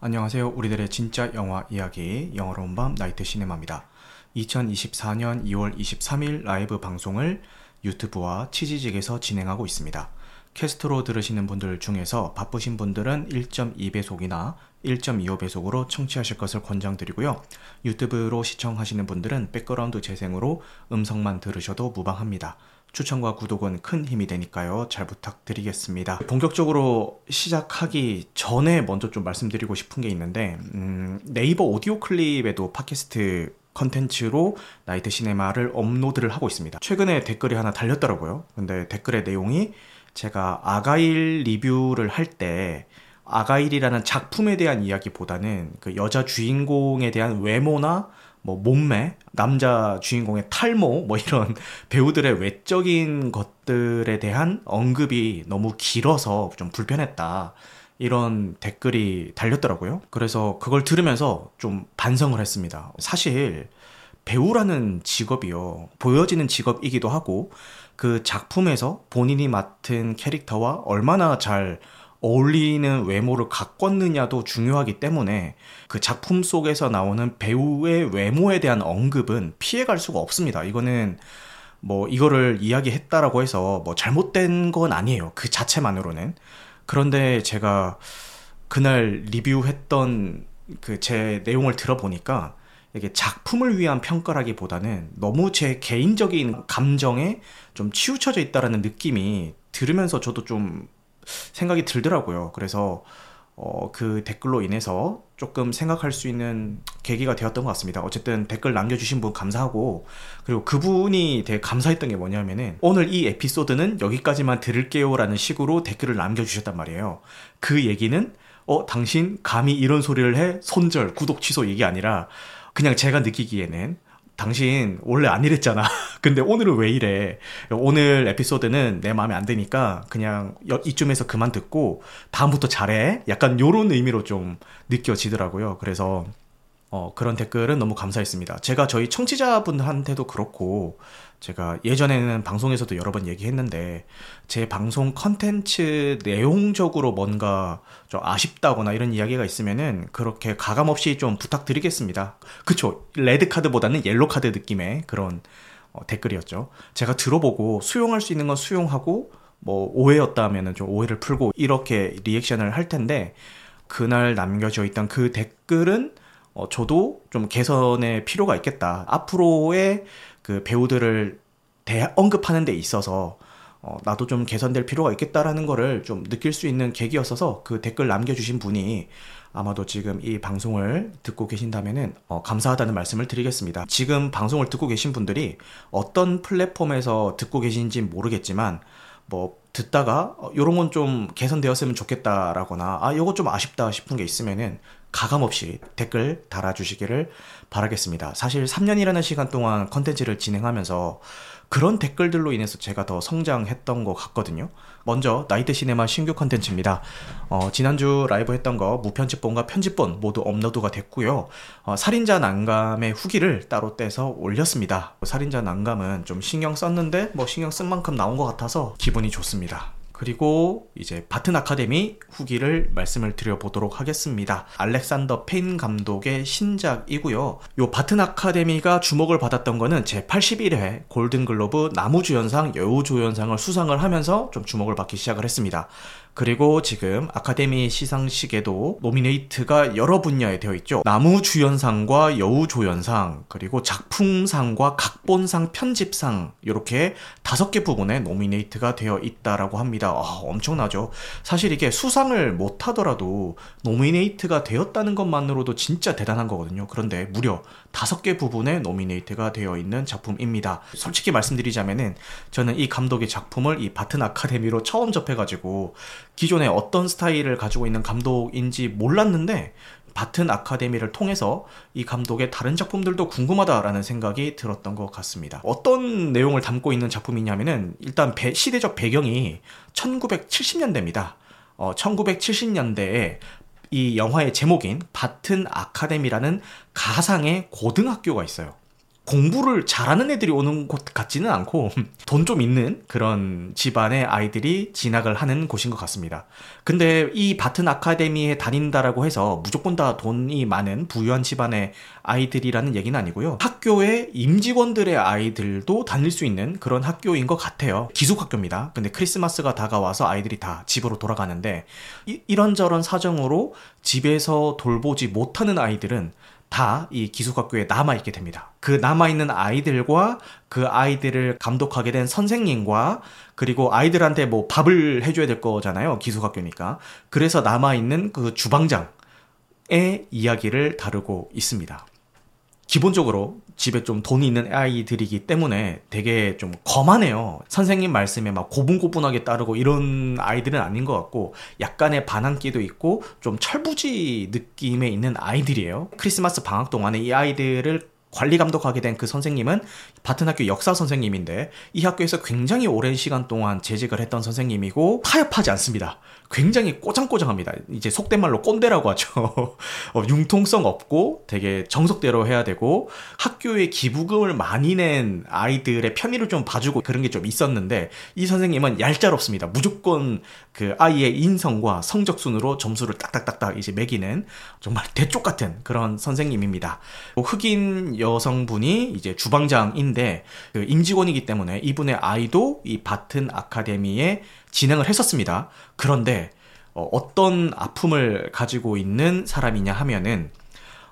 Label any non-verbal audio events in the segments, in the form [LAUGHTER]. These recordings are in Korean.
안녕하세요. 우리들의 진짜 영화 이야기 영화로운 밤 나이트 시네마입니다. 2024년 2월 23일 라이브 방송을 유튜브와 치지직에서 진행하고 있습니다. 캐스트로 들으시는 분들 중에서 바쁘신 분들은 1.2배속이나 1.25배속으로 청취하실 것을 권장드리고요. 유튜브로 시청하시는 분들은 백그라운드 재생으로 음성만 들으셔도 무방합니다. 추천과 구독은 큰 힘이 되니까요. 잘 부탁드리겠습니다. 본격적으로 시작하기 전에 먼저 좀 말씀드리고 싶은 게 있는데, 음, 네이버 오디오 클립에도 팟캐스트 컨텐츠로 나이트 시네마를 업로드를 하고 있습니다. 최근에 댓글이 하나 달렸더라고요. 근데 댓글의 내용이 제가 아가일 리뷰를 할 때 아가일이라는 작품에 대한 이야기보다는 그 여자 주인공에 대한 외모나 뭐 몸매, 남자 주인공의 탈모, 뭐 이런 [LAUGHS] 배우들의 외적인 것들에 대한 언급이 너무 길어서 좀 불편했다. 이런 댓글이 달렸더라고요. 그래서 그걸 들으면서 좀 반성을 했습니다. 사실 배우라는 직업이요. 보여지는 직업이기도 하고 그 작품에서 본인이 맡은 캐릭터와 얼마나 잘 어울리는 외모를 가꿨느냐도 중요하기 때문에 그 작품 속에서 나오는 배우의 외모에 대한 언급은 피해갈 수가 없습니다. 이거는 뭐 이거를 이야기했다라고 해서 뭐 잘못된 건 아니에요. 그 자체만으로는. 그런데 제가 그날 리뷰했던 그 제 내용을 들어보니까 이게 작품을 위한 평가라기보다는 너무 제 개인적인 감정에 좀 치우쳐져 있다라는 느낌이 들으면서 저도 좀 생각이 들더라고요. 그래서 어, 그 댓글로 인해서 조금 생각할 수 있는 계기가 되었던 것 같습니다. 어쨌든 댓글 남겨주신 분 감사하고, 그리고 그분이 되게 감사했던 게 뭐냐면은, 오늘 이 에피소드는 여기까지만 들을게요 라는 식으로 댓글을 남겨주셨단 말이에요. 그 얘기는, 어, 당신 감히 이런 소리를 해? 손절, 구독 취소 이게 아니라, 그냥 제가 느끼기에는, 당신 원래 안 이랬잖아. [LAUGHS] 근데 오늘은 왜 이래? 오늘 에피소드는 내 마음에 안 드니까 그냥 이쯤에서 그만 듣고 다음부터 잘해. 약간 요런 의미로 좀 느껴지더라고요. 그래서 어, 그런 댓글은 너무 감사했습니다. 제가 저희 청취자분한테도 그렇고, 제가 예전에는 방송에서도 여러 번 얘기했는데, 제 방송 컨텐츠 내용적으로 뭔가 좀 아쉽다거나 이런 이야기가 있으면은, 그렇게 가감없이 좀 부탁드리겠습니다. 그쵸. 레드카드보다는 옐로카드 느낌의 그런 어, 댓글이었죠. 제가 들어보고 수용할 수 있는 건 수용하고, 뭐, 오해였다면은 좀 오해를 풀고, 이렇게 리액션을 할 텐데, 그날 남겨져 있던 그 댓글은 어, 저도 좀 개선의 필요가 있겠다. 앞으로의 그 배우들을 대, 언급하는 데 있어서 어, 나도 좀 개선될 필요가 있겠다라는 거를 좀 느낄 수 있는 계기였어서 그 댓글 남겨주신 분이 아마도 지금 이 방송을 듣고 계신다면은 어, 감사하다는 말씀을 드리겠습니다. 지금 방송을 듣고 계신 분들이 어떤 플랫폼에서 듣고 계신지 모르겠지만 뭐 듣다가 어, 요런 건 좀 개선되었으면 좋겠다라거나 아 요거 좀 아쉽다 싶은 게 있으면은 가감 없이 댓글 달아주시기를 바라겠습니다. 사실 3년이라는 시간 동안 컨텐츠를 진행하면서 그런 댓글들로 인해서 제가 더 성장했던 것 같거든요. 먼저 나이트 시네마 신규 컨텐츠입니다. 어, 지난주 라이브 했던 거 무편집본과 편집본 모두 업로드가 됐고요. 어, 살인자 난감의 후기를 따로 떼서 올렸습니다. 살인자 난감은 좀 신경 썼는데 뭐 신경 쓴 만큼 나온 것 같아서 기분이 좋습니다. 그리고 이제 바튼 아카데미 후기를 말씀을 드려보도록 하겠습니다. 알렉산더 페인 감독의 신작이고요. 요 바튼 아카데미가 주목을 받았던 거는 제 81회 골든글로브 남우주연상 여우조연상을 수상을 하면서 좀 주목을 받기 시작을 했습니다. 그리고 지금 아카데미 시상식에도 노미네이트가 여러 분야에 되어 있죠. 남우 주연상과 여우 조연상, 그리고 작품상과 각본상, 편집상 이렇게 다섯 개 부문에 노미네이트가 되어 있다라고 합니다. 아, 엄청나죠. 사실 이게 수상을 못 하더라도 노미네이트가 되었다는 것만으로도 진짜 대단한 거거든요. 그런데 무려 다섯 개 부문에 노미네이트가 되어 있는 작품입니다. 솔직히 말씀드리자면은 저는 이 감독의 작품을 이 바튼 아카데미로 처음 접해가지고 기존에 어떤 스타일을 가지고 있는 감독인지 몰랐는데 바튼 아카데미를 통해서 이 감독의 다른 작품들도 궁금하다라는 생각이 들었던 것 같습니다. 어떤 내용을 담고 있는 작품이냐면은 일단 배, 시대적 배경이 1970년대입니다. 어, 1970년대에 이 영화의 제목인 바튼 아카데미라는 가상의 고등학교가 있어요. 공부를 잘하는 애들이 오는 곳 같지는 않고 [LAUGHS] 돈 좀 있는 그런 집안의 아이들이 진학을 하는 곳인 것 같습니다. 근데 이 바튼 아카데미에 다닌다라고 해서 무조건 다 돈이 많은 부유한 집안의 아이들이라는 얘기는 아니고요. 학교에 임직원들의 아이들도 다닐 수 있는 그런 학교인 것 같아요. 기숙학교입니다. 근데 크리스마스가 다가와서 아이들이 다 집으로 돌아가는데 이, 이런저런 사정으로 집에서 돌보지 못하는 아이들은 다 이 기숙학교에 남아있게 됩니다. 그 남아있는 아이들과 그 아이들을 감독하게 된 선생님과 그리고 아이들한테 뭐 밥을 해줘야 될 거잖아요. 기숙학교니까. 그래서 남아있는 그 주방장의 이야기를 다루고 있습니다. 기본적으로 집에 좀 돈이 있는 아이들이기 때문에 되게 좀 거만해요. 선생님 말씀에 막 고분고분하게 따르고 이런 아이들은 아닌 것 같고 약간의 반항기도 있고 좀 철부지 느낌에 있는 아이들이에요. 크리스마스 방학 동안에 이 아이들을 관리 감독하게 된 그 선생님은 바튼 학교 역사 선생님인데 이 학교에서 굉장히 오랜 시간 동안 재직을 했던 선생님이고 타협하지 않습니다. 굉장히 꼬장꼬장합니다. 이제 속된 말로 꼰대라고 하죠. [LAUGHS] 어, 융통성 없고 되게 정석대로 해야 되고 학교에 기부금을 많이 낸 아이들의 편의를 좀 봐주고 그런 게 좀 있었는데 이 선생님은 얄짤없습니다. 무조건 그 아이의 인성과 성적 순으로 점수를 딱딱딱딱 이제 매기는 정말 대쪽 같은 그런 선생님입니다. 뭐 흑인 여성분이 이제 주방장인데 그 임직원이기 때문에 이분의 아이도 이 바튼 아카데미에 진행을 했었습니다. 그런데 어, 떤 아픔을 가지고 있는 사람이냐 하면은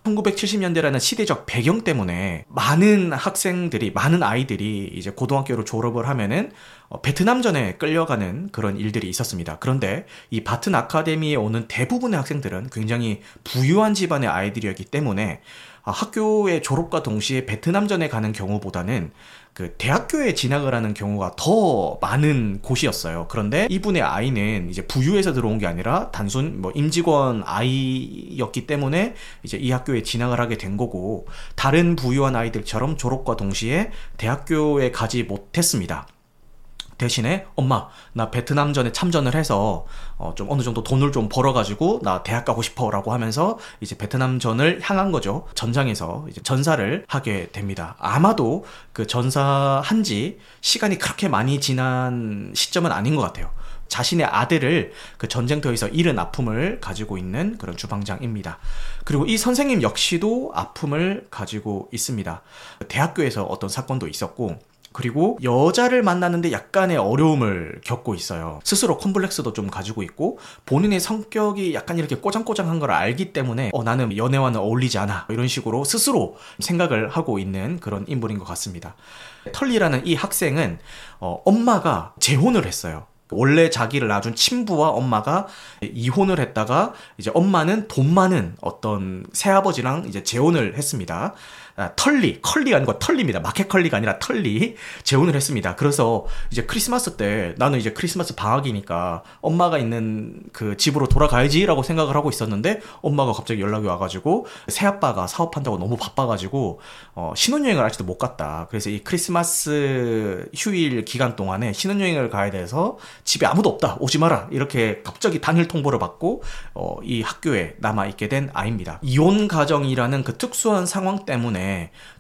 1970년대라는 시대적 배경 때문에 많은 학생들이 많은 아이들이 이제 고등학교로 졸업을 하면은 어, 베트남전에 끌려가는 그런 일들이 있었습니다. 그런데 이 바튼 아카데미에 오는 대부분의 학생들은 굉장히 부유한 집안의 아이들이었기 때문에 아, 학교의 졸업과 동시에 베트남전에 가는 경우보다는 그 대학교에 진학을 하는 경우가 더 많은 곳이었어요. 그런데 이분의 아이는 이제 부유에서 들어온 게 아니라 단순 뭐 임직원 아이였기 때문에 이제 이 학교에 진학을 하게 된 거고 다른 부유한 아이들처럼 졸업과 동시에 대학교에 가지 못했습니다. 대신에 엄마 나 베트남전에 참전을 해서 어, 좀 어느 정도 돈을 좀 벌어가지고 나 대학 가고 싶어라고 하면서 이제 베트남전을 향한 거죠 전장에서 이제 전사를 하게 됩니다 아마도 그 전사한 지 시간이 그렇게 많이 지난 시점은 아닌 것 같아요 자신의 아들을 그 전쟁터에서 잃은 아픔을 가지고 있는 그런 주방장입니다. 그리고 이 선생님 역시도 아픔을 가지고 있습니다. 대학교에서 어떤 사건도 있었고, 그리고 여자를 만나는데 약간의 어려움을 겪고 있어요. 스스로 컴플렉스도 좀 가지고 있고 본인의 성격이 약간 이렇게 꼬장꼬장한 걸 알기 때문에 어 나는 연애와는 어울리지 않아 이런 식으로 스스로 생각을 하고 있는 그런 인물인 것 같습니다. 털리라는 이 학생은 어 엄마가 재혼을 했어요. 원래 자기를 낳아준 친부와 엄마가 이혼을 했다가 이제 엄마는 돈 많은 어떤 새아버지랑 이제 재혼을 했습니다. 아, 털리, 컬리가 아니고 털리입니다. 마켓 컬리가 아니라 털리 재혼을 했습니다. 그래서 이제 크리스마스 때 나는 이제 크리스마스 방학이니까 엄마가 있는 그 집으로 돌아가야지라고 생각을 하고 있었는데 엄마가 갑자기 연락이 와가지고 새아빠가 사업한다고 너무 바빠가지고 어, 신혼여행을 아직도 못 갔다. 그래서 이 크리스마스 휴일 기간 동안에 신혼여행을 가야 돼서 집에 아무도 없다. 오지 마라. 이렇게 갑자기 당일 통보를 받고 어, 이 학교에 남아 있게 된 아이입니다. 이혼 가정이라는 그 특수한 상황 때문에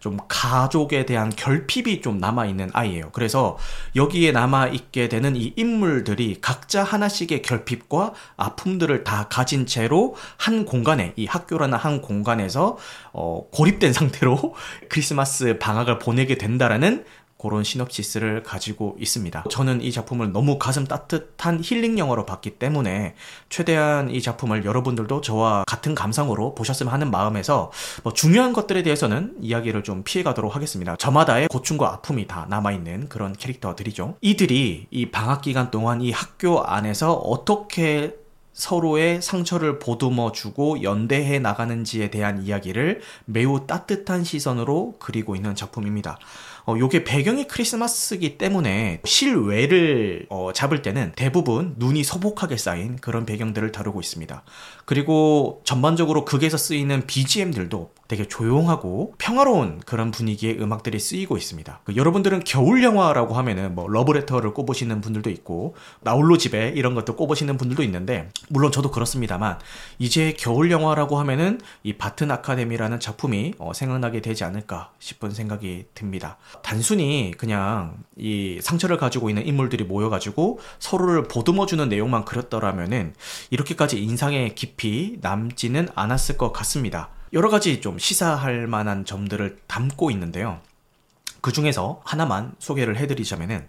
좀 가족에 대한 결핍이 좀 남아있는 아이예요. 그래서 여기에 남아있게 되는 이 인물들이 각자 하나씩의 결핍과 아픔들을 다 가진 채로 한 공간에, 이 학교라는 한 공간에서 어, 고립된 [LAUGHS] 상태로 크리스마스 방학을 보내게 된다라는 그런 시놉시스를 가지고 있습니다. 저는 이 작품을 너무 가슴 따뜻한 힐링 영화로 봤기 때문에 최대한 이 작품을 여러분들도 저와 같은 감상으로 보셨으면 하는 마음에서 뭐 중요한 것들에 대해서는 이야기를 좀 피해가도록 하겠습니다. 저마다의 고충과 아픔이 다 남아있는 그런 캐릭터들이죠. 이들이 이 방학 기간 동안 이 학교 안에서 어떻게 서로의 상처를 보듬어 주고 연대해 나가는지에 대한 이야기를 매우 따뜻한 시선으로 그리고 있는 작품입니다. 어, 요게 배경이 크리스마스기 때문에 실외를 어, 잡을 때는 대부분 눈이 소복하게 쌓인 그런 배경들을 다루고 있습니다. 그리고 전반적으로 극에서 쓰이는 BGM들도 되게 조용하고 평화로운 그런 분위기의 음악들이 쓰이고 있습니다. 그 여러분들은 겨울 영화라고 하면은 뭐 러브레터를 꼽으시는 분들도 있고 나홀로 집에 이런 것도 꼽으시는 분들도 있는데 물론 저도 그렇습니다만 이제 겨울 영화라고 하면은 이 바튼 아카데미라는 작품이 어, 생각나게 되지 않을까 싶은 생각이 듭니다. 단순히 그냥 이 상처를 가지고 있는 인물들이 모여가지고 서로를 보듬어주는 내용만 그렸더라면은 이렇게까지 인상에 깊이 남지는 않았을 것 같습니다. 여러 가지 좀 시사할 만한 점들을 담고 있는데요. 그 중에서 하나만 소개를 해드리자면은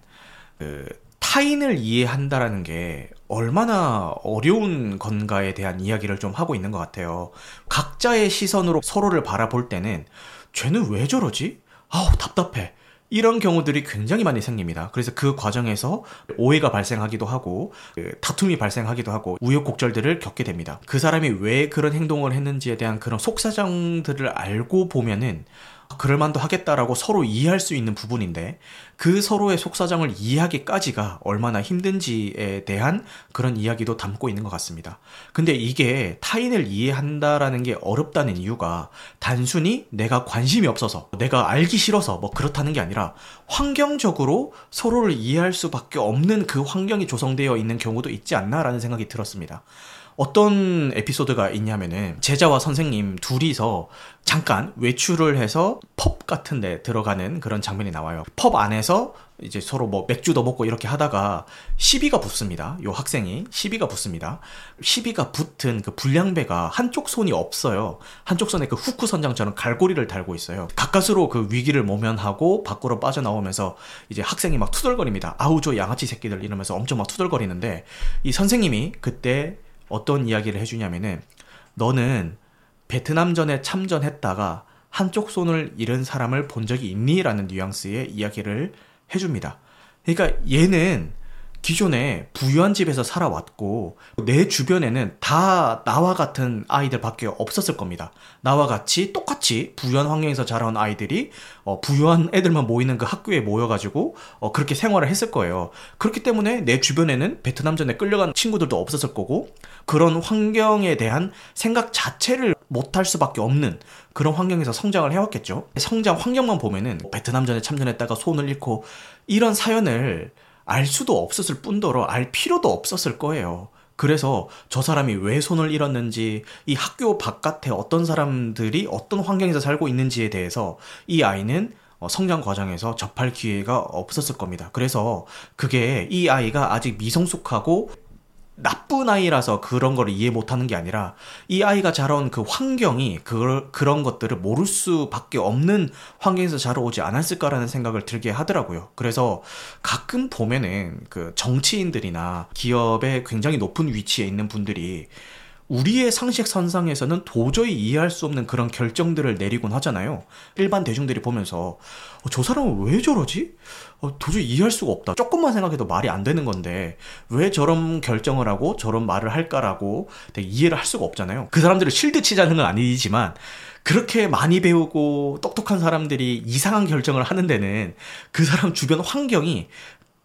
그 타인을 이해한다라는 게 얼마나 어려운 건가에 대한 이야기를 좀 하고 있는 것 같아요. 각자의 시선으로 서로를 바라볼 때는 쟤는 왜 저러지? 아우 답답해. 이런 경우들이 굉장히 많이 생깁니다. 그래서 그 과정에서 오해가 발생하기도 하고 그 다툼이 발생하기도 하고 우여곡절들을 겪게 됩니다. 그 사람이 왜 그런 행동을 했는지에 대한 그런 속사정들을 알고 보면은 그럴만도 하겠다라고 서로 이해할 수 있는 부분인데 그 서로의 속사정을 이해하기까지가 얼마나 힘든지에 대한 그런 이야기도 담고 있는 것 같습니다. 근데 이게 타인을 이해한다라는 게 어렵다는 이유가 단순히 내가 관심이 없어서 내가 알기 싫어서 뭐 그렇다는 게 아니라 환경적으로 서로를 이해할 수밖에 없는 그 환경이 조성되어 있는 경우도 있지 않나라는 생각이 들었습니다. 어떤 에피소드가 있냐면은 제자와 선생님 둘이서 잠깐 외출을 해서 펍 같은 데 들어가는 그런 장면이 나와요. 펍 안에서 이제 서로 뭐 맥주도 먹고 이렇게 하다가 시비가 붙습니다. 요 학생이 시비가 붙습니다. 시비가 붙은 그 불량배가 한쪽 손이 없어요. 한쪽 손에 그 후크 선장처럼 갈고리를 달고 있어요. 가까스로 그 위기를 모면하고 밖으로 빠져나오면서 이제 학생이 막 투덜거립니다. 아우 저 양아치 새끼들 이러면서 엄청 막 투덜거리는데 이 선생님이 그때 어떤 이야기를 해주냐면은 너는 베트남전에 참전했다가 한쪽 손을 잃은 사람을 본 적이 있니? 라는 뉘앙스의 이야기를 해줍니다. 그러니까 얘는 기존에 부유한 집에서 살아왔고 내 주변에는 다 나와 같은 아이들밖에 없었을 겁니다. 나와 같이 똑같이 부유한 환경에서 자라온 아이들이 어, 부유한 애들만 모이는 그 학교에 모여가지고 어, 그렇게 생활을 했을 거예요. 그렇기 때문에 내 주변에는 베트남전에 끌려간 친구들도 없었을 거고 그런 환경에 대한 생각 자체를 못할 수밖에 없는 그런 환경에서 성장을 해왔겠죠. 성장 환경만 보면은 베트남전에 참전했다가 손을 잃고 이런 사연을 알 수도 없었을 뿐더러 알 필요도 없었을 거예요. 그래서 저 사람이 왜 손을 잃었는지, 이 학교 바깥에 어떤 사람들이 어떤 환경에서 살고 있는지에 대해서 이 아이는 어, 성장 과정에서 접할 기회가 없었을 겁니다. 그래서 그게 이 아이가 아직 미성숙하고 나쁜 아이라서 그런 걸 이해 못하는 게 아니라 이 아이가 자라온 그 환경이 그, 그런 것들을 모를 수밖에 없는 환경에서 자라오지 않았을까라는 생각을 들게 하더라고요. 그래서 가끔 보면은 그 정치인들이나 기업의 굉장히 높은 위치에 있는 분들이 우리의 상식 선상에서는 도저히 이해할 수 없는 그런 결정들을 내리곤 하잖아요. 일반 대중들이 보면서 어, 저 사람은 왜 저러지? 어, 도저히 이해할 수가 없다. 조금만 생각해도 말이 안 되는 건데 왜 저런 결정을 하고 저런 말을 할까라고 되게 이해를 할 수가 없잖아요. 그 사람들을 실드 치자는 건 아니지만 그렇게 많이 배우고 똑똑한 사람들이 이상한 결정을 하는 데는 그 사람 주변 환경이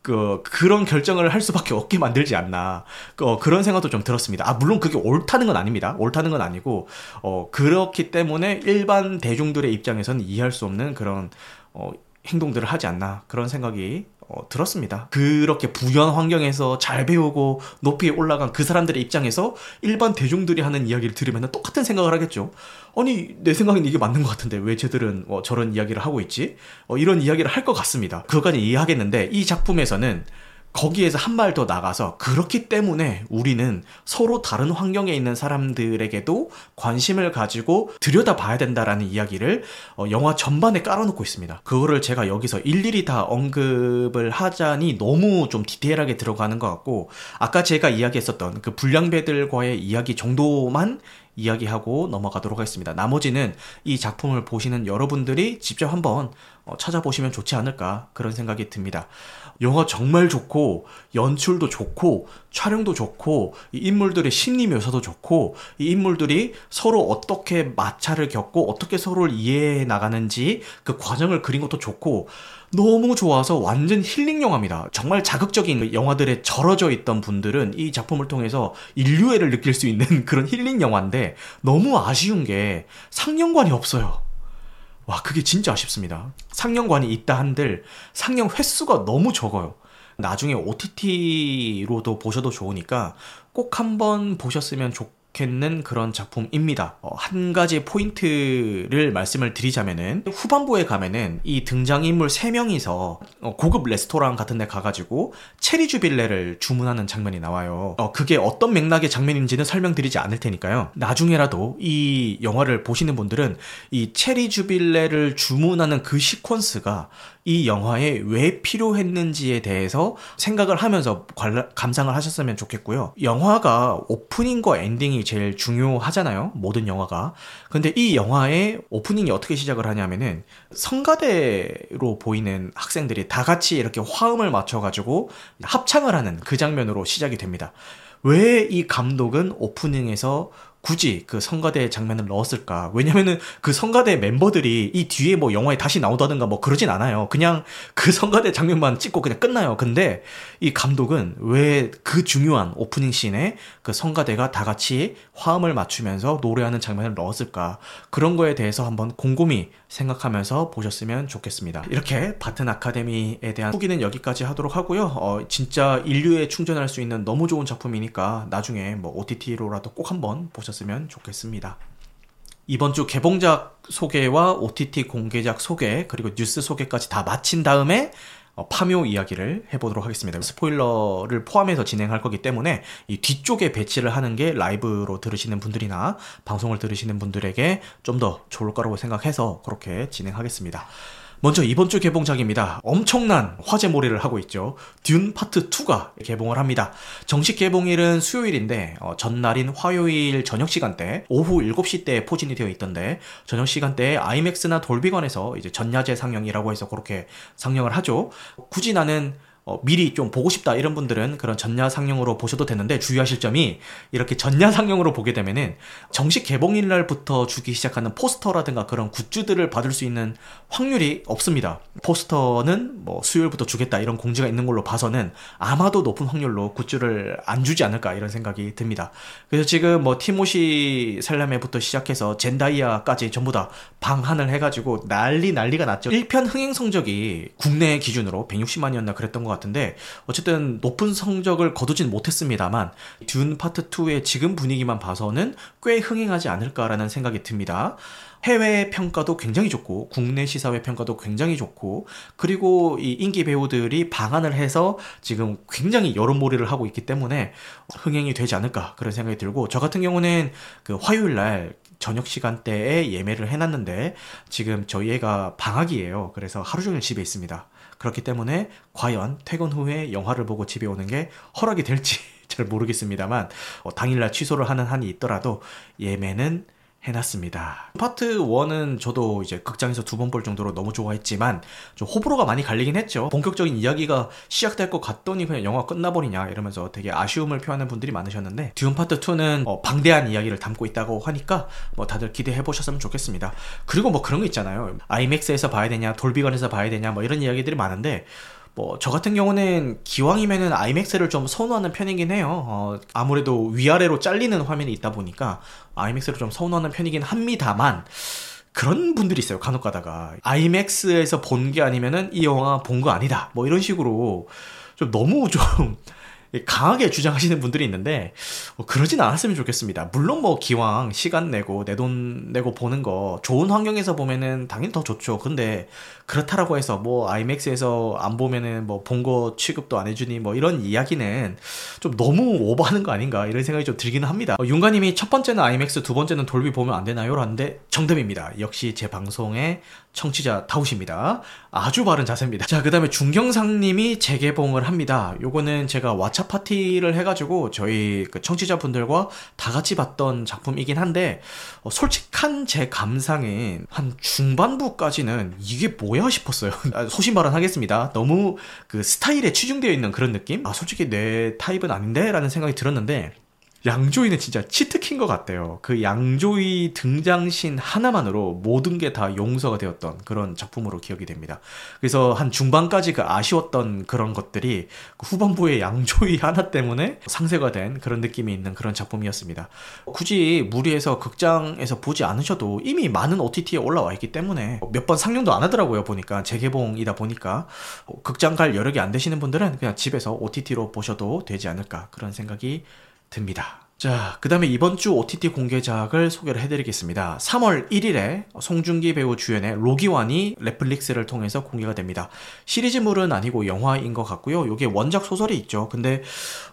그 그런 결정을 할 수밖에 없게 만들지 않나 어, 그런 생각도 좀 들었습니다. 아 물론 그게 옳다는 건 아닙니다. 옳다는 건 아니고 어 그렇기 때문에 일반 대중들의 입장에서는 이해할 수 없는 그런 어 행동들을 하지 않나 그런 생각이 어, 들었습니다. 그렇게 부유한 환경에서 잘 배우고 높이 올라간 그 사람들의 입장에서 일반 대중들이 하는 이야기를 들으면 똑같은 생각을 하겠죠. 아니 내 생각엔 이게 맞는 것 같은데 왜 쟤들은 어, 저런 이야기를 하고 있지? 어, 이런 이야기를 할 것 같습니다. 그거까지 이해하겠는데 이 작품에서는 거기에서 한 발 더 나가서 그렇기 때문에 우리는 서로 다른 환경에 있는 사람들에게도 관심을 가지고 들여다봐야 된다라는 이야기를 어, 영화 전반에 깔아놓고 있습니다. 그거를 제가 여기서 일일이 다 언급을 하자니 너무 좀 디테일하게 들어가는 것 같고 아까 제가 이야기했었던 그 불량배들과의 이야기 정도만 이야기하고 넘어가도록 하겠습니다. 나머지는 이 작품을 보시는 여러분들이 직접 한번 어, 찾아보시면 좋지 않을까 그런 생각이 듭니다. 영화 정말 좋고 연출도 좋고 촬영도 좋고 이 인물들의 심리 묘사도 좋고 이 인물들이 서로 어떻게 마찰을 겪고 어떻게 서로를 이해해 나가는지 그 과정을 그린 것도 좋고 너무 좋아서 완전 힐링 영화입니다. 정말 자극적인 영화들에 절어져 있던 분들은 이 작품을 통해서 인류애를 느낄 수 있는 [LAUGHS] 그런 힐링 영화인데 너무 아쉬운 게 상영관이 없어요. 와, 그게 진짜 아쉽습니다. 상영관이 있다 한들 상영 횟수가 너무 적어요. 나중에 OTT로도 보셔도 좋으니까 꼭 한번 보셨으면 좋좋 겠는 그런 작품입니다. 어, 한 가지 포인트를 말씀을 드리자면은 후반부에 가면은 이 등장인물 3명이서 어, 고급 레스토랑 같은 데 가가지고 체리 주빌레를 주문하는 장면이 나와요. 어, 그게 어떤 맥락의 장면인지는 설명드리지 않을 테니까요. 나중에라도 이 영화를 보시는 분들은 이 체리 주빌레를 주문하는 그 시퀀스가 이 영화에 왜 필요했는지에 대해서 생각을 하면서 관라, 감상을 하셨으면 좋겠고요. 영화가 오프닝과 엔딩이 제일 중요하잖아요. 모든 영화가. 근데 이 영화의 오프닝이 어떻게 시작을 하냐면은 성가대로 보이는 학생들이 다 같이 이렇게 화음을 맞춰가지고 합창을 하는 그 장면으로 시작이 됩니다. 왜 이 감독은 오프닝에서 굳이 그 성가대 장면을 넣었을까? 왜냐면은 그 성가대 멤버들이 이 뒤에 뭐 영화에 다시 나오다든가 뭐 그러진 않아요. 그냥 그 성가대 장면만 찍고 그냥 끝나요. 근데 이 감독은 왜 그 중요한 오프닝 씬에 그 성가대가 다 같이 화음을 맞추면서 노래하는 장면을 넣었을까? 그런 거에 대해서 한번 곰곰이 생각하면서 보셨으면 좋겠습니다. 이렇게 바튼 아카데미에 대한 후기는 여기까지 하도록 하고요. 어, 진짜 인류에 충전할 수 있는 너무 좋은 작품이니까 나중에 뭐 OTT로라도 꼭 한번 보셨으면 좋겠습니다. 이번 주 개봉작 소개와 OTT 공개작 소개 그리고 뉴스 소개까지 다 마친 다음에 어, 파묘 이야기를 해보도록 하겠습니다. 스포일러를 포함해서 진행할 거기 때문에 이 뒤쪽에 배치를 하는 게 라이브로 들으시는 분들이나 방송을 들으시는 분들에게 좀 더 좋을 거라고 생각해서 그렇게 진행하겠습니다. 먼저 이번 주 개봉작입니다. 엄청난 화제몰이를 하고 있죠. 듄 파트 2가 개봉을 합니다. 정식 개봉일은 수요일인데 어, 전날인 화요일 저녁 시간대 오후 7시 때 포진이 되어 있던데 저녁 시간대에 아이맥스나 돌비관에서 이제 전야제 상영이라고 해서 그렇게 상영을 하죠. 굳이 나는 어, 미리 좀 보고 싶다 이런 분들은 그런 전야 상영으로 보셔도 되는데 주의하실 점이 이렇게 전야 상영으로 보게 되면은 정식 개봉일 날부터 주기 시작하는 포스터라든가 그런 굿즈들을 받을 수 있는 확률이 없습니다. 포스터는 뭐 수요일부터 주겠다 이런 공지가 있는 걸로 봐서는 아마도 높은 확률로 굿즈를 안 주지 않을까 이런 생각이 듭니다. 그래서 지금 뭐 티모시 살라메부터 시작해서 젠다이아까지 전부 다 방한을 해가지고 난리 난리가 났죠. 1편 흥행 성적이 국내 기준으로 160만이었나 그랬던 것 같은데 어쨌든 높은 성적을 거두진 못했습니다만 듄 파트 2의 지금 분위기만 봐서는 꽤 흥행하지 않을까라는 생각이 듭니다. 해외 평가도 굉장히 좋고 국내 시사회 평가도 굉장히 좋고 그리고 이 인기 배우들이 방한을 해서 지금 굉장히 여론몰이를 하고 있기 때문에 흥행이 되지 않을까 그런 생각이 들고 저 같은 경우는 그 화요일 날 저녁 시간대에 예매를 해놨는데 지금 저희 애가 방학이에요. 그래서 하루 종일 집에 있습니다. 그렇기 때문에 과연 퇴근 후에 영화를 보고 집에 오는 게 허락이 될지 [LAUGHS] 잘 모르겠습니다만 어, 당일날 취소를 하는 한이 있더라도 예매는 해놨습니다. 파트 1은 저도 이제 극장에서 두 번 볼 정도로 너무 좋아했지만 좀 호불호가 많이 갈리긴 했죠. 본격적인 이야기가 시작될 것 같더니 그냥 영화 끝나버리냐 이러면서 되게 아쉬움을 표하는 분들이 많으셨는데 듀움 파트 2는 어, 방대한 이야기를 담고 있다고 하니까 뭐 다들 기대해 보셨으면 좋겠습니다. 그리고 뭐 그런 거 있잖아요. 아이맥스에서 봐야 되냐, 돌비관에서 봐야 되냐 뭐 이런 이야기들이 많은데 뭐 저 같은 경우는 기왕이면은 아이맥스를 좀 선호하는 편이긴 해요. 어, 아무래도 위아래로 잘리는 화면이 있다 보니까 아이맥스를 좀 선호하는 편이긴 합니다만 그런 분들이 있어요. 간혹 가다가 아이맥스에서 본 게 아니면은 이 영화 본 거 아니다. 뭐 이런 식으로 좀 너무 좀 강하게 주장하시는 분들이 있는데 뭐 그러진 않았으면 좋겠습니다. 물론 뭐 기왕 시간 내고 내 돈 내고 보는 거 좋은 환경에서 보면은 당연히 더 좋죠. 근데 그렇다라고 해서 뭐 아이맥스에서 안 보면은 뭐 본 거 취급도 안 해주니 뭐 이런 이야기는 좀 너무 오버하는 거 아닌가 이런 생각이 좀 들기는 합니다. 어, 윤가님이 첫 번째는 아이맥스, 두 번째는 돌비 보면 안 되나요? 라는데 정답입니다. 역시 제 방송의 청취자 타우십니다. 아주 바른 자세입니다. 자, 그 다음에 중경상님이 재개봉을 합니다. 요거는 제가 왓챠 연차 파티를 해가지고 저희 그 청취자분들과 다 같이 봤던 작품이긴 한데 어, 솔직한 제 감상엔 한 중반부까지는 이게 뭐야 싶었어요. [LAUGHS] 아, 소신 발언하겠습니다. 너무 그 스타일에 치중되어 있는 그런 느낌? 아 솔직히 내 타입은 아닌데라는 생각이 들었는데 양조위는 진짜 치트킨 것 같아요. 그 양조위 등장신 하나만으로 모든 게 다 용서가 되었던 그런 작품으로 기억이 됩니다. 그래서 한 중반까지 그 아쉬웠던 그런 것들이 그 후반부의 양조위 하나 때문에 상쇄가 된 그런 느낌이 있는 그런 작품이었습니다. 굳이 무리해서 극장에서 보지 않으셔도 이미 많은 OTT에 올라와 있기 때문에 몇 번 상영도 안 하더라고요. 보니까 재개봉이다 보니까 극장 갈 여력이 안 되시는 분들은 그냥 집에서 OTT로 보셔도 되지 않을까 그런 생각이 듭니다. 자, 그 다음에 이번 주 OTT 공개작을 소개를 해드리겠습니다. 3월 1일에 송중기 배우 주연의 로기완이 넷플릭스를 통해서 공개가 됩니다. 시리즈물은 아니고 영화인 것 같고요. 이게 원작 소설이 있죠. 근데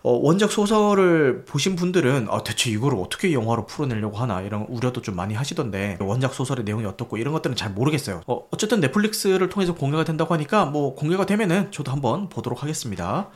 어, 원작 소설을 보신 분들은 아, 대체 이걸 어떻게 영화로 풀어내려고 하나 이런 우려도 좀 많이 하시던데 원작 소설의 내용이 어떻고 이런 것들은 잘 모르겠어요. 어, 어쨌든 넷플릭스를 통해서 공개가 된다고 하니까 뭐 공개가 되면은 저도 한번 보도록 하겠습니다.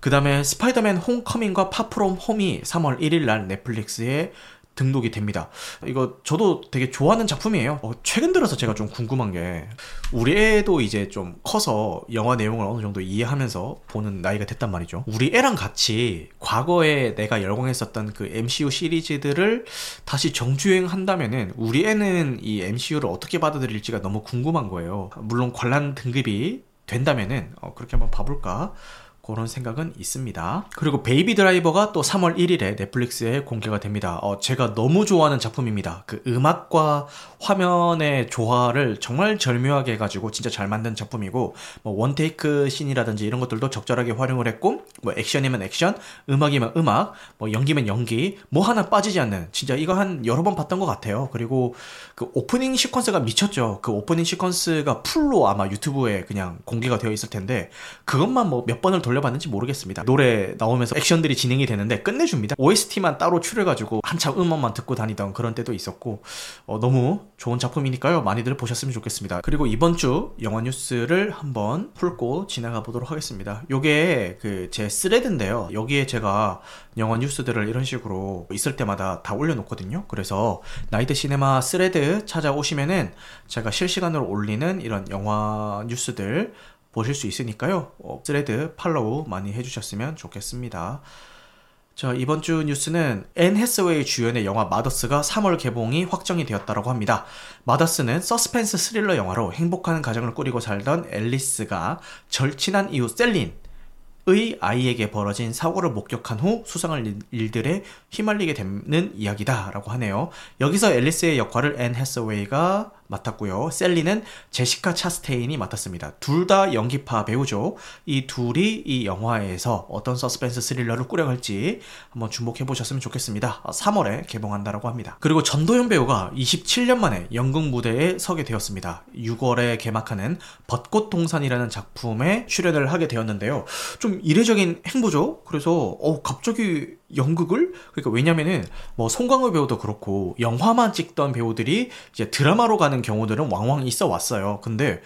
그 다음에 스파이더맨 홈커밍과 파프롬 홈이 3월 1일 날 넷플릭스에 등록이 됩니다. 이거 저도 되게 좋아하는 작품이에요. 어, 최근 들어서 제가 좀 궁금한 게 우리 애도 이제 좀 커서 영화 내용을 어느 정도 이해하면서 보는 나이가 됐단 말이죠. 우리 애랑 같이 과거에 내가 열광했었던 그 MCU 시리즈들을 다시 정주행한다면은 우리 애는 이 MCU를 어떻게 받아들일지가 너무 궁금한 거예요. 물론 관람 등급이 된다면은 어, 그렇게 한번 봐볼까 그런 생각은 있습니다. 그리고 베이비 드라이버가 또 3월 1일에 넷플릭스에 공개가 됩니다. 어, 제가 너무 좋아하는 작품입니다. 그 음악과 화면의 조화를 정말 절묘하게 해가지고 진짜 잘 만든 작품이고, 뭐 one take scene이라든지 이런 것들도 적절하게 활용을 했고, 뭐 액션이면 액션, 음악이면 음악, 뭐 연기면 연기, 뭐 하나 빠지지 않는, 진짜 이거 한 여러 번 봤던 것 같아요. 그리고 그 오프닝 시퀀스가 미쳤죠. 그 오프닝 시퀀스가 full로 아마 유튜브에 그냥 공개가 되어 있을 텐데, 그것만 뭐 몇 번을 돌려 돌려봤는지 모르겠습니다. 노래 나오면서 액션들이 진행이 되는데 끝내줍니다. OST만 따로 추출해가지고 한참 음원만 듣고 다니던 그런 때도 있었고 어, 너무 좋은 작품이니까요. 많이들 보셨으면 좋겠습니다. 그리고 이번 주 영화 뉴스를 한번 풀고 지나가 보도록 하겠습니다. 요게 그 제 스레드인데요. 여기에 제가 영화 뉴스들을 이런 식으로 있을 때마다 다 올려놓거든요. 그래서 나이트 시네마 스레드 찾아오시면은 제가 실시간으로 올리는 이런 영화 뉴스들 보실 수 있으니까요. 어, 스레드 follow 많이 해주셨으면 좋겠습니다. 자, 이번 주 뉴스는 앤 해스웨이 주연의 영화 마더스가 3월 개봉이 확정이 되었다고 합니다. 마더스는 서스펜스 스릴러 영화로 행복한 가정을 꾸리고 살던 앨리스가 절친한 이웃 셀린, 의 아이에게 벌어진 사고를 목격한 후 수상한 일들에 휘말리게 되는 이야기다라고 하네요. 여기서 앨리스의 역할을 앤 해서웨이가 맡았고요. 셀린은 제시카 차스테인이 맡았습니다. 둘 다 연기파 배우죠. 이 둘이 이 영화에서 어떤 서스펜스 스릴러를 꾸려갈지 한번 주목해 보셨으면 좋겠습니다. 3월에 개봉한다라고 합니다. 그리고 전도연 배우가 27년 만에 연극 무대에 서게 되었습니다. 6월에 개막하는 벚꽃 동산이라는 작품에 출연을 하게 되었는데요. 좀 이례적인 행보죠. 그래서 어 갑자기 연극을 그러니까 왜냐면은 뭐 송강호 배우도 그렇고 영화만 찍던 배우들이 이제 드라마로 가는 경우들은 왕왕 있어 왔어요. 근데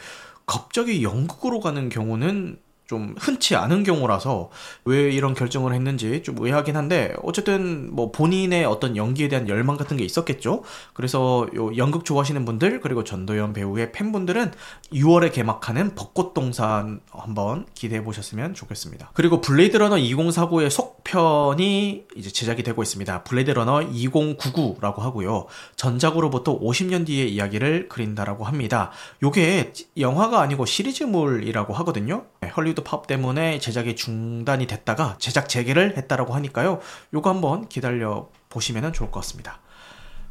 갑자기 연극으로 가는 경우는 좀 흔치 않은 경우라서 왜 이런 결정을 했는지 좀 의아하긴 한데 어쨌든 뭐 본인의 어떤 연기에 대한 열망 같은 게 있었겠죠. 그래서 요 연극 좋아하시는 분들 그리고 전도연 배우의 팬분들은 6월에 개막하는 벚꽃동산 한번 기대해 보셨으면 좋겠습니다. 그리고 블레이드 러너 2049의 속편이 이제 제작이 되고 있습니다. 블레이드 러너 2099라고 하고요. 전작으로부터 50년 뒤의 이야기를 그린다라고 합니다. 요게 영화가 아니고 시리즈물이라고 하거든요. 네, 헐리 헐리우드 파업 때문에 제작이 중단이 됐다가 제작 재개를 했다라고 하니까요. 요거 한번 기다려 보시면 좋을 것 같습니다.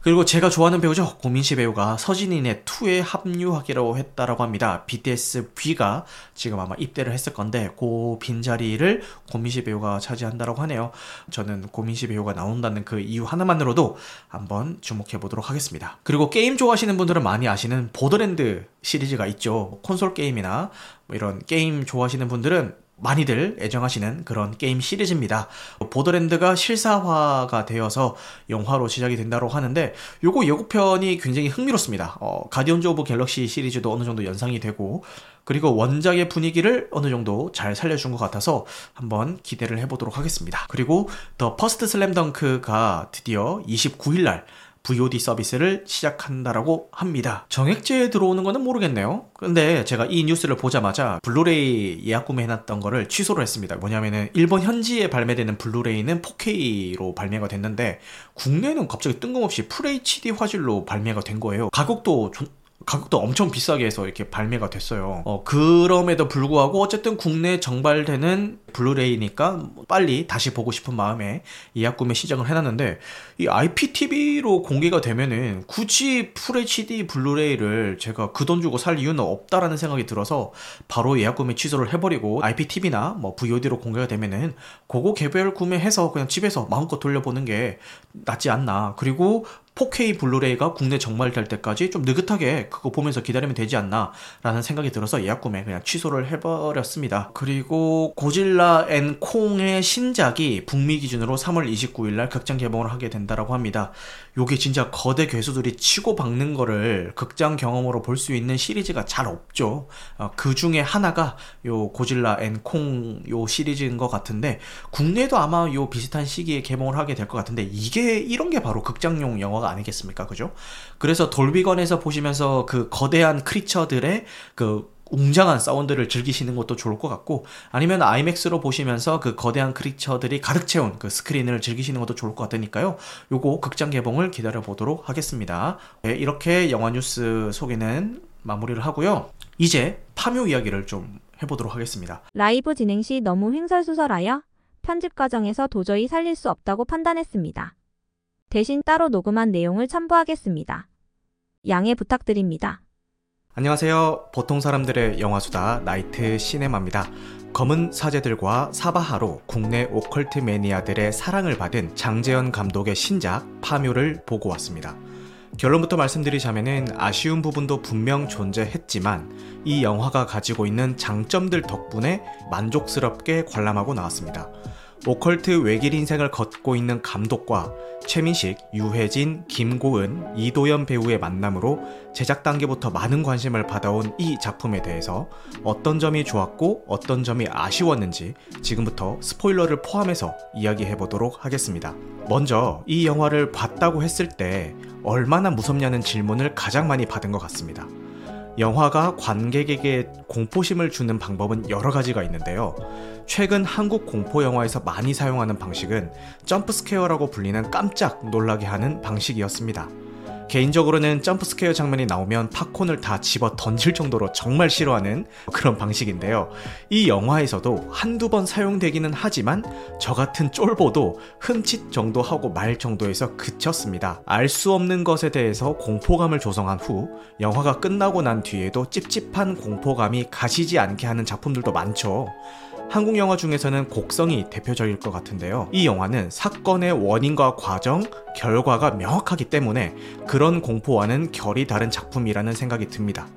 그리고 제가 좋아하는 배우죠. 고민시 배우가 서진이네 2에 합류하기로 했다라고 합니다. BTS V가 지금 아마 입대를 했을 건데 그 빈자리를 고민시 배우가 차지한다라고 하네요. 저는 고민시 배우가 나온다는 그 이유 하나만으로도 한번 주목해 보도록 하겠습니다. 그리고 게임 좋아하시는 분들은 많이 아시는 보더랜드 시리즈가 있죠. 콘솔 게임이나 뭐 이런 게임 좋아하시는 분들은 많이들 애정하시는 그런 게임 시리즈입니다. 보더랜드가 실사화가 되어서 영화로 제작이 된다고 하는데 요거 예고편이 굉장히 흥미롭습니다. 어, 가디언즈 오브 갤럭시 시리즈도 어느 정도 연상이 되고 그리고 원작의 분위기를 어느 정도 잘 살려준 것 같아서 한번 기대를 해보도록 하겠습니다. 그리고 더 퍼스트 슬램덩크가 드디어 29일날 VOD 서비스를 시작한다라고 합니다. 정액제에 들어오는 거는 모르겠네요. 근데 제가 이 뉴스를 보자마자 블루레이 예약 구매해놨던 거를 취소를 했습니다. 뭐냐면은 일본 현지에 발매되는 블루레이는 4K로 발매가 됐는데 국내는 갑자기 뜬금없이 FHD 화질로 발매가 된 거예요. 가격도 좀 가격도 엄청 비싸게 해서 이렇게 발매가 됐어요. 어, 그럼에도 불구하고 어쨌든 국내 정발되는 블루레이니까 빨리 다시 보고 싶은 마음에 예약 구매 시작을 해놨는데 이 IPTV로 공개가 되면은 굳이 FHD 블루레이를 제가 그 돈 주고 살 이유는 없다라는 생각이 들어서 바로 예약 구매 취소를 해버리고 IPTV나 뭐 VOD로 공개가 되면은 그거 개별 구매해서 그냥 집에서 마음껏 돌려보는 게 낫지 않나. 그리고 4K 블루레이가 국내 정발될 때까지 좀 느긋하게 그거 보면서 기다리면 되지 않나 라는 생각이 들어서 예약 구매 그냥 취소를 해버렸습니다. 그리고 고질라 앤 콩의 신작이 북미 기준으로 3월 29일 날 극장 개봉을 하게 된다라고 합니다. 요게 진짜 거대 괴수들이 치고 박는 거를 극장 경험으로 볼 수 있는 시리즈가 잘 없죠. 어, 그 중에 하나가 요 고질라 앤 콩 요 시리즈인 것 같은데 국내도 아마 요 비슷한 시기에 개봉을 하게 될 것 같은데 이게 이런 게 바로 극장용 영화가 아니겠습니까? 그죠? 그래서 돌비관에서 보시면서 그 거대한 creature들의 그 웅장한 사운드를 즐기시는 것도 좋을 것 같고 아니면 아이맥스로 보시면서 그 거대한 creature들이 가득 채운 그 스크린을 즐기시는 것도 좋을 것 같으니까요. 요거 극장 개봉을 기다려 보도록 하겠습니다. 네, 이렇게 영화 뉴스 소개는 마무리를 하고요. 이제 파묘 이야기를 좀 해보도록 하겠습니다. 라이브 진행 시 너무 횡설수설하여 편집 과정에서 도저히 살릴 수 없다고 판단했습니다. 대신 따로 녹음한 내용을 첨부하겠습니다. 양해 부탁드립니다. 안녕하세요. 보통 사람들의 영화수다 나이트 시네마입니다. 검은 사제들과 사바하로 국내 오컬트 매니아들의 사랑을 받은 장재현 감독의 신작 파묘를 보고 왔습니다. 결론부터 말씀드리자면은 아쉬운 부분도 분명 존재했지만 이 영화가 가지고 있는 장점들 덕분에 만족스럽게 관람하고 나왔습니다. 오컬트 외길 인생을 걷고 있는 감독과 최민식, 유혜진, 김고은, 이도현 배우의 만남으로 제작 단계부터 많은 관심을 받아온 이 작품에 대해서 어떤 점이 좋았고 어떤 점이 아쉬웠는지 지금부터 스포일러를 포함해서 이야기해 보도록 하겠습니다. 먼저 이 영화를 봤다고 했을 때 얼마나 무섭냐는 질문을 가장 많이 받은 것 같습니다. 영화가 관객에게 공포심을 주는 방법은 여러 가지가 있는데요. 최근 한국 공포 영화에서 많이 사용하는 방식은 점프스케어라고 불리는 깜짝 놀라게 하는 방식이었습니다. 개인적으로는 점프스케어 장면이 나오면 팝콘을 다 집어 던질 정도로 정말 싫어하는 그런 방식인데요. 이 영화에서도 한두 번 사용되기는 하지만 저 같은 쫄보도 흠칫 정도 하고 말 정도에서 그쳤습니다. 알 수 없는 것에 대해서 공포감을 조성한 후 영화가 끝나고 난 뒤에도 찝찝한 공포감이 가시지 않게 하는 작품들도 많죠. 한국 영화 중에서는 곡성이 대표적일 것 같은데요. 이 영화는 사건의 원인과 과정, 결과가 명확하기 때문에 그런 공포와는 결이 다른 작품이라는 생각이 듭니다.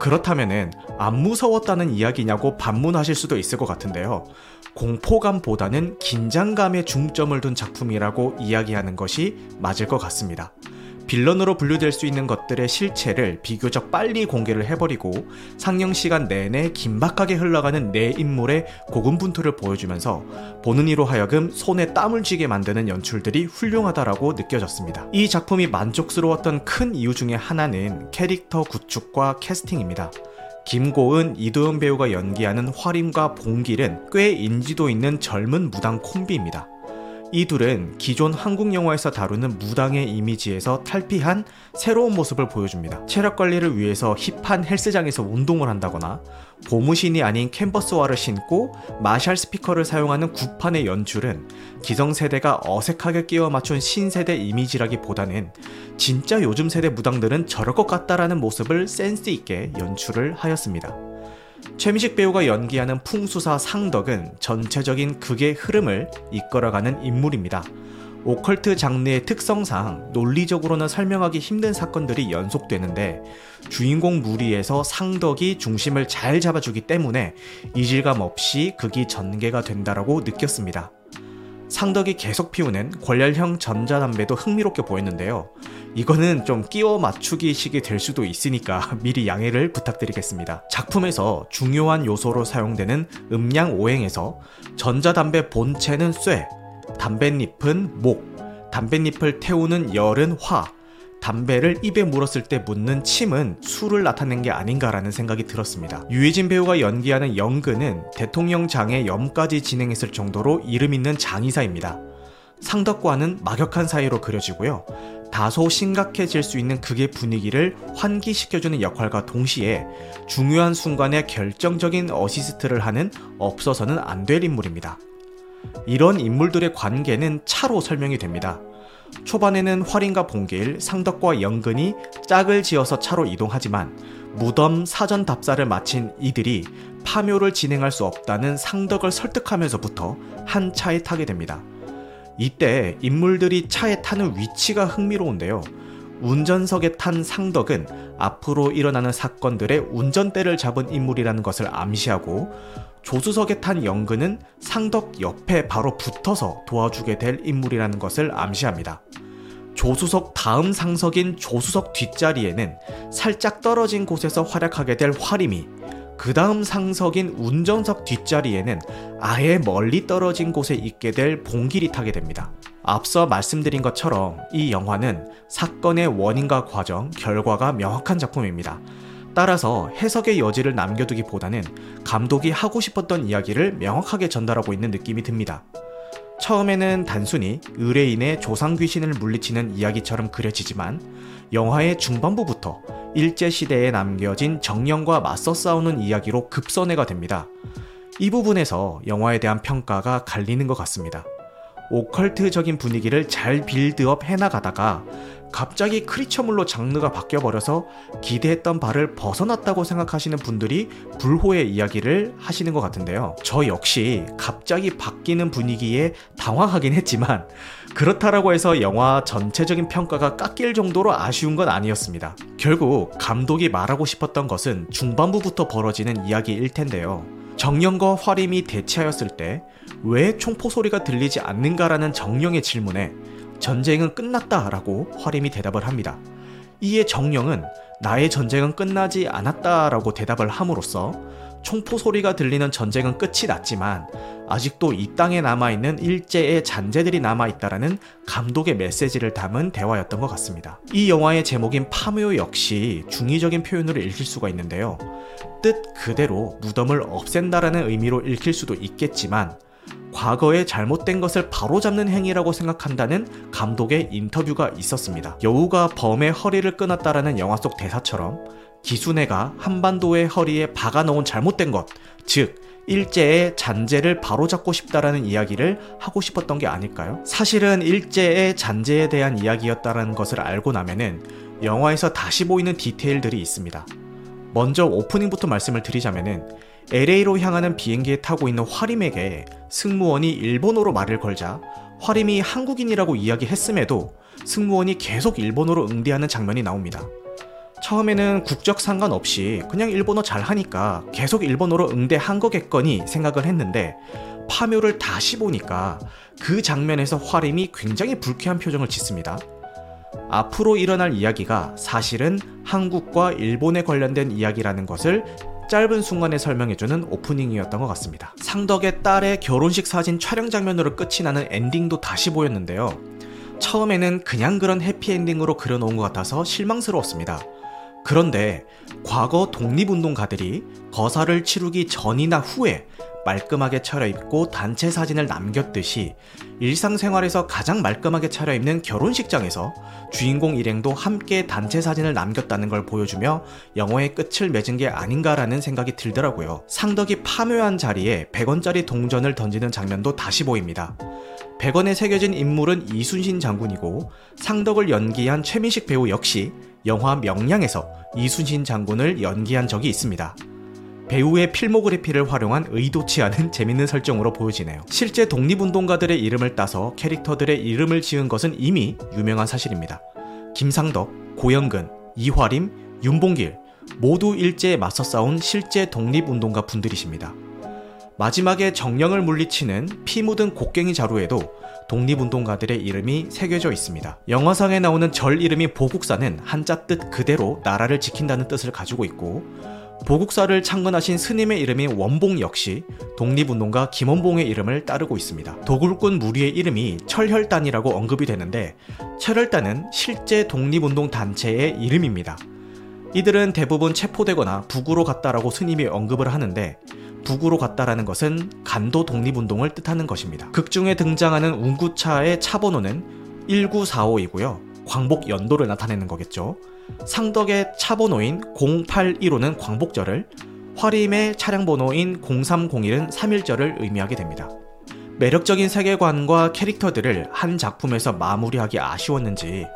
그렇다면은 안 무서웠다는 이야기냐고 반문하실 수도 있을 것 같은데요. 공포감보다는 긴장감에 중점을 둔 작품이라고 이야기하는 것이 맞을 것 같습니다. 빌런으로 분류될 수 있는 것들의 실체를 비교적 빨리 공개를 해버리고 상영 시간 내내 긴박하게 흘러가는 내 인물의 고군분투를 보여주면서 보는 이로 하여금 손에 땀을 쥐게 만드는 연출들이 훌륭하다라고 느껴졌습니다. 이 작품이 만족스러웠던 큰 이유 중에 하나는 캐릭터 구축과 캐스팅입니다. 김고은, 이도현 배우가 연기하는 화림과 봉길은 꽤 인지도 있는 젊은 무당 콤비입니다. 이 둘은 기존 한국 영화에서 다루는 무당의 이미지에서 탈피한 새로운 모습을 보여줍니다. 체력 관리를 위해서 힙한 헬스장에서 운동을 한다거나 고무신이 아닌 캔버스화를 신고 마샬 스피커를 사용하는 구판의 연출은 기성세대가 어색하게 끼워 맞춘 신세대 이미지라기보다는 진짜 요즘 세대 무당들은 저럴 것 같다라는 모습을 센스 있게 연출을 하였습니다. 최미식 배우가 연기하는 풍수사 상덕은 전체적인 극의 흐름을 이끌어가는 인물입니다. 오컬트 장르의 특성상 논리적으로는 설명하기 힘든 사건들이 연속되는데 주인공 무리에서 상덕이 중심을 잘 잡아주기 때문에 이질감 없이 극이 전개가 된다라고 느꼈습니다. 상덕이 계속 피우는 권렬형 전자담배도 흥미롭게 보였는데요. 이거는 좀 끼워 맞추기식이 될 수도 있으니까 [LAUGHS] 미리 양해를 부탁드리겠습니다. 작품에서 중요한 요소로 사용되는 음량 오행에서 전자담배 본체는 쇠, 담뱃잎은 목, 담뱃잎을 태우는 열은 화, 담배를 입에 물었을 때 묻는 침은 술을 나타낸 게 아닌가라는 생각이 들었습니다. 유해진 배우가 연기하는 영근은 대통령장의 염까지 진행했을 정도로 이름 있는 장의사입니다. 상덕과는 막역한 사이로 그려지고요. 다소 심각해질 수 있는 극의 분위기를 환기시켜주는 역할과 동시에 중요한 순간에 결정적인 어시스트를 하는 없어서는 안 될 인물입니다. 이런 인물들의 관계는 차로 설명이 됩니다. 초반에는 활인과 봉길, 상덕과 영근이 짝을 지어서 차로 이동하지만 무덤 사전 답사를 마친 이들이 파묘를 진행할 수 없다는 상덕을 설득하면서부터 한 차에 타게 됩니다. 이때 인물들이 차에 타는 위치가 흥미로운데요. 운전석에 탄 상덕은 앞으로 일어나는 사건들의 운전대를 잡은 인물이라는 것을 암시하고 조수석에 탄 영근은 상덕 옆에 바로 붙어서 도와주게 될 인물이라는 것을 암시합니다. 조수석 다음 상석인 조수석 뒷자리에는 살짝 떨어진 곳에서 활약하게 될 화림이 그 다음 상석인 운전석 뒷자리에는 아예 멀리 떨어진 곳에 있게 될 봉길이 타게 됩니다. 앞서 말씀드린 것처럼 이 영화는 사건의 원인과 과정, 결과가 명확한 작품입니다. 따라서 해석의 여지를 남겨두기보다는 감독이 하고 싶었던 이야기를 명확하게 전달하고 있는 느낌이 듭니다. 처음에는 단순히 의뢰인의 조상 귀신을 물리치는 이야기처럼 그려지지만 영화의 중반부부터 일제시대에 남겨진 정령과 맞서 싸우는 이야기로 급선회가 됩니다. 이 부분에서 영화에 대한 평가가 갈리는 것 같습니다. 오컬트적인 분위기를 잘 빌드업 해나가다가 갑자기 크리처물로 장르가 바뀌어버려서 기대했던 바를 벗어났다고 생각하시는 분들이 불호의 이야기를 하시는 것 같은데요. 저 역시 갑자기 바뀌는 분위기에 당황하긴 했지만 그렇다라고 해서 영화 전체적인 평가가 깎일 정도로 아쉬운 건 아니었습니다. 결국 감독이 말하고 싶었던 것은 중반부부터 벌어지는 이야기일 텐데요. 정령과 화림이 대치하였을 때 왜 총포 소리가 들리지 않는가라는 정령의 질문에 전쟁은 끝났다라고 화림이 대답을 합니다. 이에 정령은 나의 전쟁은 끝나지 않았다라고 대답을 함으로써 총포 소리가 들리는 전쟁은 끝이 났지만 아직도 이 땅에 남아있는 일제의 잔재들이 남아있다라는 감독의 메시지를 담은 대화였던 것 같습니다. 이 영화의 제목인 파묘 역시 중의적인 표현으로 읽힐 수가 있는데요. 뜻 그대로 무덤을 없앤다라는 의미로 읽힐 수도 있겠지만 과거에 잘못된 것을 바로잡는 행위라고 생각한다는 감독의 인터뷰가 있었습니다. 여우가 범의 허리를 끊었다라는 영화 속 대사처럼 기순애가 한반도의 허리에 박아놓은 잘못된 것, 즉 일제의 잔재를 바로잡고 싶다라는 이야기를 하고 싶었던 게 아닐까요? 사실은 일제의 잔재에 대한 이야기였다라는 것을 알고 나면은 영화에서 다시 보이는 디테일들이 있습니다. 먼저 오프닝부터 말씀을 드리자면은 LA로 향하는 비행기에 타고 있는 화림에게 승무원이 일본어로 말을 걸자 화림이 한국인이라고 이야기했음에도 승무원이 계속 일본어로 응대하는 장면이 나옵니다. 처음에는 국적 상관없이 그냥 일본어 잘 하니까 계속 일본어로 응대한 거겠거니 생각을 했는데 파묘를 다시 보니까 그 장면에서 화림이 굉장히 불쾌한 표정을 짓습니다. 앞으로 일어날 이야기가 사실은 한국과 일본에 관련된 이야기라는 것을 짧은 순간에 설명해주는 오프닝이었던 것 같습니다. 상덕의 딸의 결혼식 사진 촬영 장면으로 끝이 나는 엔딩도 다시 보였는데요. 처음에는 그냥 그런 해피엔딩으로 그려놓은 것 같아서 실망스러웠습니다. 그런데 과거 독립운동가들이 거사를 치르기 전이나 후에 말끔하게 차려입고 단체 사진을 남겼듯이 일상생활에서 가장 말끔하게 차려입는 결혼식장에서 주인공 일행도 함께 단체 사진을 남겼다는 걸 보여주며 영화의 끝을 맺은 게 아닌가라는 생각이 들더라고요. 상덕이 파묘한 자리에 100원짜리 동전을 던지는 장면도 다시 보입니다. 100원에 새겨진 인물은 이순신 장군이고 상덕을 연기한 최민식 배우 역시 영화 명량에서 이순신 장군을 연기한 적이 있습니다. 배우의 필모그래피를 활용한 의도치 않은 재밌는 설정으로 보여지네요. 실제 독립운동가들의 이름을 따서 캐릭터들의 이름을 지은 것은 이미 유명한 사실입니다. 김상덕, 고영근, 이화림, 윤봉길 모두 일제에 맞서 싸운 실제 독립운동가 분들이십니다. 마지막에 정령을 물리치는 피 묻은 곡괭이 자루에도 독립운동가들의 이름이 새겨져 있습니다. 영화상에 나오는 절 이름이 보국사는 한자 뜻 그대로 나라를 지킨다는 뜻을 가지고 있고 보국사를 창건하신 스님의 이름인 원봉 역시 독립운동가 김원봉의 이름을 따르고 있습니다. 도굴꾼 무리의 이름이 철혈단이라고 언급이 되는데 철혈단은 실제 독립운동 단체의 이름입니다. 이들은 대부분 체포되거나 북으로 갔다라고 스님이 언급을 하는데 북으로 갔다라는 것은 간도 독립운동을 뜻하는 것입니다. 극중에 등장하는 운구차의 차 번호는 1945이고요. 광복 연도를 나타내는 거겠죠. 상덕의 차 번호인 081호는 광복절을, 화림의 차량 번호인 0301은 3일절을 의미하게 됩니다. 매력적인 세계관과 캐릭터들을 한 작품에서 마무리하기 아쉬웠는지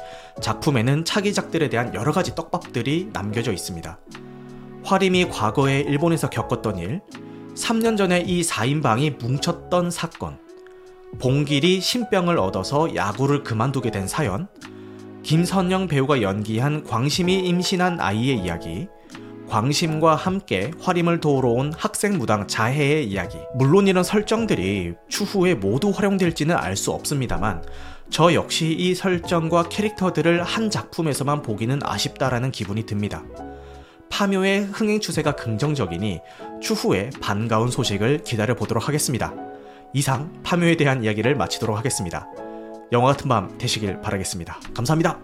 작품에는 차기작들에 대한 여러 가지 떡밥들이 남겨져 있습니다. 화림이 과거에 일본에서 겪었던 일, 3년 전에 이 4인방이 뭉쳤던 사건, 봉길이 신병을 얻어서 야구를 그만두게 된 사연, 김선영 배우가 연기한 광심이 임신한 아이의 이야기, 광심과 함께 화림을 도우러 온 학생 무당 자해의 이야기. 물론 이런 설정들이 추후에 모두 활용될지는 알 수 없습니다만, 저 역시 이 설정과 캐릭터들을 한 작품에서만 보기는 아쉽다라는 기분이 듭니다. 파묘의 흥행 추세가 긍정적이니 추후에 반가운 소식을 기다려 보도록 하겠습니다. 이상 파묘에 대한 이야기를 마치도록 하겠습니다. 영화 같은 밤 되시길 바라겠습니다. 감사합니다.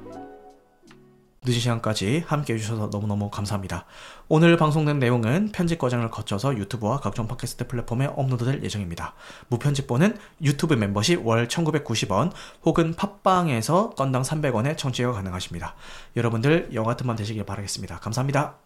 늦은 시간까지 함께 해주셔서 너무너무 감사합니다. 오늘 방송된 내용은 편집 과정을 거쳐서 유튜브와 각종 팟캐스트 플랫폼에 업로드될 예정입니다. 무편집본은 유튜브 멤버십 월 1990원 혹은 팟빵에서 건당 300원에 청취가 가능하십니다. 여러분들 영화 밤 되시길 바라겠습니다. 감사합니다.